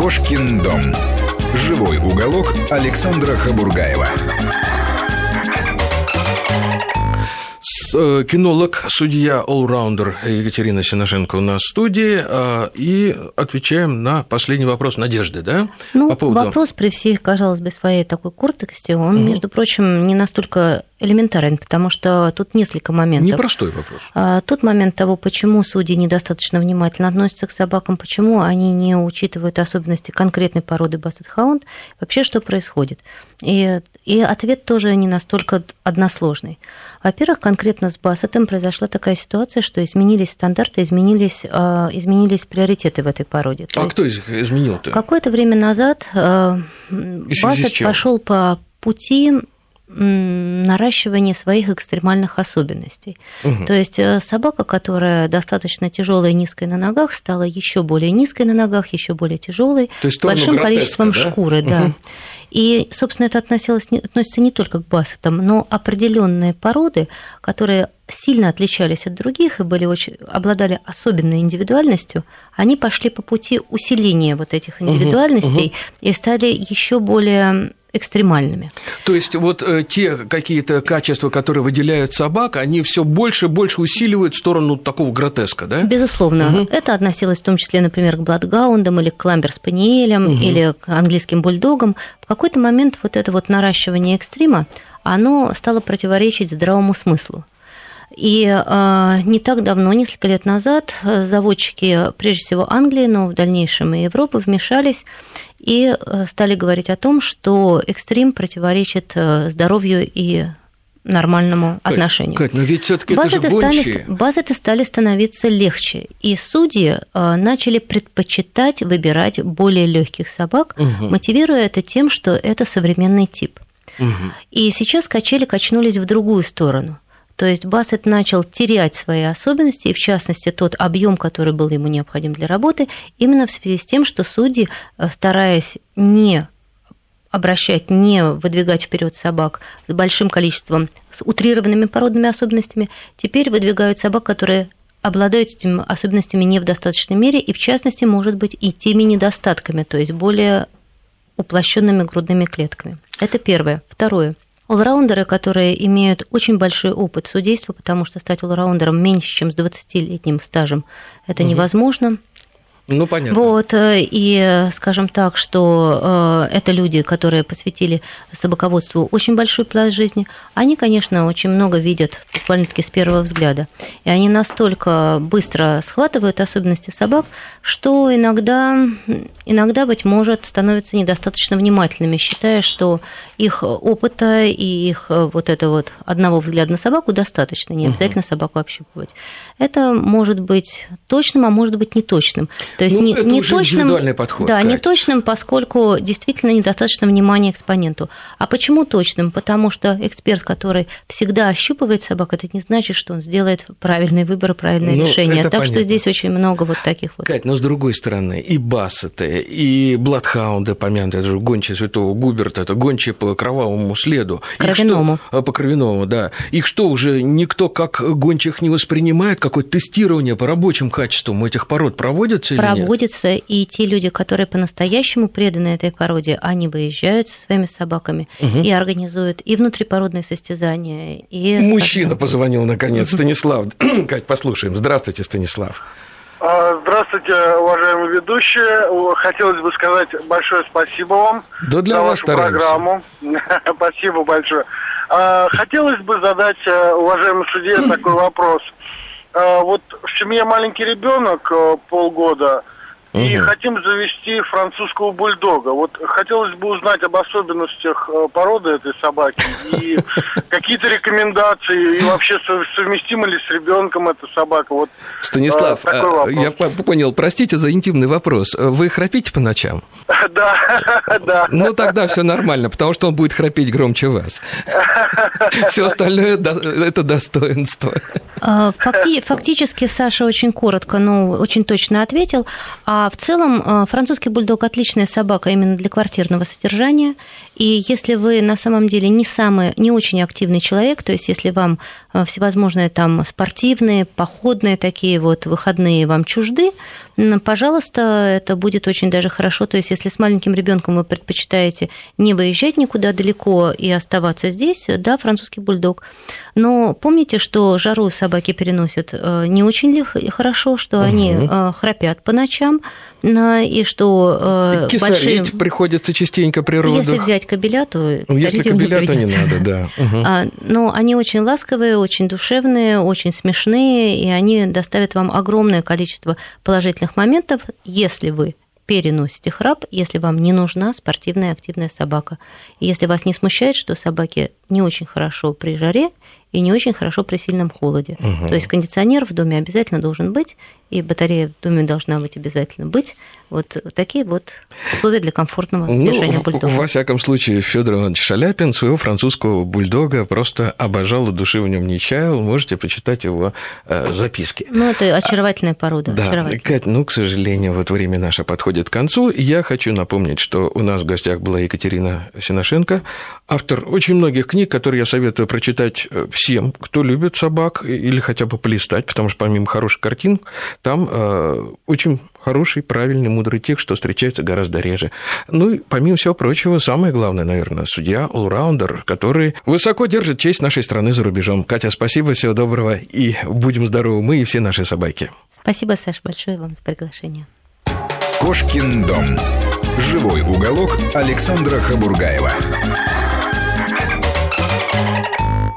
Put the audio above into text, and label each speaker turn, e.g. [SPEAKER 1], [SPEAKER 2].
[SPEAKER 1] Кошкин дом. Живой уголок Александра Хабургаева.
[SPEAKER 2] Э, кинолог, судья, allrounder Екатерина Синошенко у нас в студии. А, и отвечаем на последний вопрос Надежды, да?
[SPEAKER 3] Ну, По поводу... вопрос при всей, казалось бы, своей такой куртости, он, угу. между прочим, не настолько элементарен, потому что тут несколько моментов.
[SPEAKER 2] Непростой вопрос.
[SPEAKER 3] А, тут момент того, почему судьи недостаточно внимательно относятся к собакам, почему они не учитывают особенности конкретной породы Бассет Хаунд, вообще что происходит. И, и ответ тоже не настолько односложный. Во-первых, конкретно с Бассетом произошла такая ситуация, что изменились стандарты, изменились, а, изменились приоритеты в этой породе.
[SPEAKER 2] А кто их изменил-то?
[SPEAKER 3] Какое-то время назад а, Бассет пошел по пути наращивание своих экстремальных особенностей. Угу. То есть э, собака, которая достаточно тяжелая и низкая на ногах, стала еще более низкой на ногах, еще более тяжелой, с большим количеством да? шкуры, да. Угу. И, собственно, это относилось, относится не только к бассетам, но определенные породы, которые сильно отличались от других и были очень, обладали особенной индивидуальностью, они пошли по пути усиления вот этих индивидуальностей угу, угу. и стали еще более экстремальными.
[SPEAKER 2] То есть вот э, те какие-то качества, которые выделяют собак, они все больше и больше усиливают в сторону такого гротеска, да?
[SPEAKER 3] Безусловно. Угу. Это относилось в том числе, например, к бладгаундам или к ламбер-спаниелям угу. или к английским бульдогам. В какой-то момент вот это вот наращивание экстрима, оно стало противоречить здравому смыслу. И э, не так давно, несколько лет назад, заводчики, прежде всего Англии, но в дальнейшем и Европы, вмешались и э, стали говорить о том, что экстрим противоречит э, здоровью и нормальному Кать, отношению.
[SPEAKER 2] Кать, но ведь все-таки это же
[SPEAKER 3] стали, базы стали становиться легче, и судьи э, начали предпочитать выбирать более легких собак, угу. мотивируя это тем, что это современный тип. Угу. И сейчас качели качнулись в другую сторону. То есть Бассет начал терять свои особенности, и в частности тот объем, который был ему необходим для работы, именно в связи с тем, что судьи, э, стараясь не обращать, не выдвигать вперед собак с большим количеством, с утрированными породными особенностями, теперь выдвигают собак, которые обладают этими особенностями не в достаточной мере, и в частности, может быть, и теми недостатками, то есть более уплощенными грудными клетками. Это первое. Второе. Allраундеры, которые имеют очень большой опыт судейства, потому что стать allраундером меньше, чем с 20-летним стажем, это угу. невозможно.
[SPEAKER 2] Ну, понятно.
[SPEAKER 3] Вот, э, и скажем так, что э, это люди, которые посвятили собаководству очень большой пласт жизни, они, конечно, очень много видят буквально-таки с первого взгляда. И они настолько быстро схватывают особенности собак, что иногда, иногда, быть может, становятся недостаточно внимательными, считая, что их опыта и их э, вот это вот одного взгляда на собаку достаточно, не обязательно собаку общупывать. Это может быть точным, а может быть неточным.
[SPEAKER 2] То есть ну, не, это не уже точным, подход.
[SPEAKER 3] Да, Кать. не точным, поскольку действительно недостаточно внимания экспоненту. А почему точным? Потому что эксперт, который всегда ощупывает собак, это не значит, что он сделает правильный выбор, правильное ну, решение. Так понятно. что здесь очень много вот таких вот.
[SPEAKER 2] Кать, но с другой стороны, и Бассеты, и Бладхаунды, помянутые, это же гончие святого Губерта, это гончие по кровавому следу.
[SPEAKER 3] Кровяному.
[SPEAKER 2] Что, а, по кровяному, да. Их что, уже никто как гончих не воспринимает? Какое-то тестирование по рабочим качествам этих пород проводится
[SPEAKER 3] проводится, и те люди, которые по-настоящему преданы этой породе, они выезжают со своими собаками угу. и организуют и внутрипородные состязания. И,
[SPEAKER 2] Мужчина позвонил наконец, Станислав. Кать, послушаем. Здравствуйте, Станислав.
[SPEAKER 4] А, здравствуйте, уважаемые ведущие. Хотелось бы сказать большое спасибо вам
[SPEAKER 2] да для
[SPEAKER 4] за
[SPEAKER 2] вас
[SPEAKER 4] вашу стараемся. программу. спасибо большое. А, хотелось бы задать э, уважаемому судье такой вопрос. А, вот в семье маленький ребенок э, полгода, Угу. И хотим завести французского бульдога. Вот хотелось бы узнать об особенностях э, породы этой собаки и какие-то рекомендации, и вообще совместима ли с ребенком эта собака. Вот,
[SPEAKER 2] Станислав, а, я понял, простите за интимный вопрос. Вы храпите по ночам?
[SPEAKER 4] Да, да.
[SPEAKER 2] Ну тогда все нормально, потому что он будет храпеть громче вас. Все остальное это достоинство.
[SPEAKER 3] А, факти фактически Саша очень коротко, но очень точно ответил. А в целом а, французский бульдог отличная собака именно для квартирного содержания. И если вы на самом деле не самый, не очень активный человек, то есть если вам э, всевозможные там спортивные, походные такие вот выходные вам чужды, пожалуйста, это будет очень даже хорошо. То есть, если с маленьким ребенком вы предпочитаете не выезжать никуда далеко и оставаться здесь, да, французский бульдог. Но помните, что жару собаки переносят э, не очень хорошо, что угу. они э, храпят по ночам, и что
[SPEAKER 2] Кисарить большие... приходится частенько при родах.
[SPEAKER 3] Если взять кабеля, то
[SPEAKER 2] ну, если кабеля, то не надо, да.
[SPEAKER 3] Угу. Но они очень ласковые, очень душевные, очень смешные, и они доставят вам огромное количество положительных моментов, если вы переносите храп, если вам не нужна спортивная активная собака. И если вас не смущает, что собаке не очень хорошо при жаре и не очень хорошо при сильном холоде. Угу. То есть кондиционер в доме обязательно должен быть, и батарея в доме должна быть обязательно быть. Вот такие вот условия для комфортного содержания ну, бульдога.
[SPEAKER 2] Во всяком случае, Федор Иванович Шаляпин своего французского бульдога просто обожал и души в нем не чаял. Можете почитать его э, записки.
[SPEAKER 3] Ну, это очаровательная порода.
[SPEAKER 2] Да,
[SPEAKER 3] очаровательная.
[SPEAKER 2] Кать, ну, к сожалению, вот время наше подходит к концу. Я хочу напомнить, что у нас в гостях была Екатерина Синошенко, автор очень многих книг, которые я советую прочитать э, всем, кто любит собак или хотя бы полистать, потому что помимо хороших картин, там э, очень хороший, правильный, мудрый текст, что встречается гораздо реже. Ну и, помимо всего прочего, самое главное, наверное, судья, allrounder, который высоко держит честь нашей страны за рубежом. Катя, спасибо, всего доброго, и будем здоровы мы и все наши собаки.
[SPEAKER 3] Спасибо, Саша, большое вам за приглашение.
[SPEAKER 1] Кошкин дом. Живой уголок Александра Хабургаева.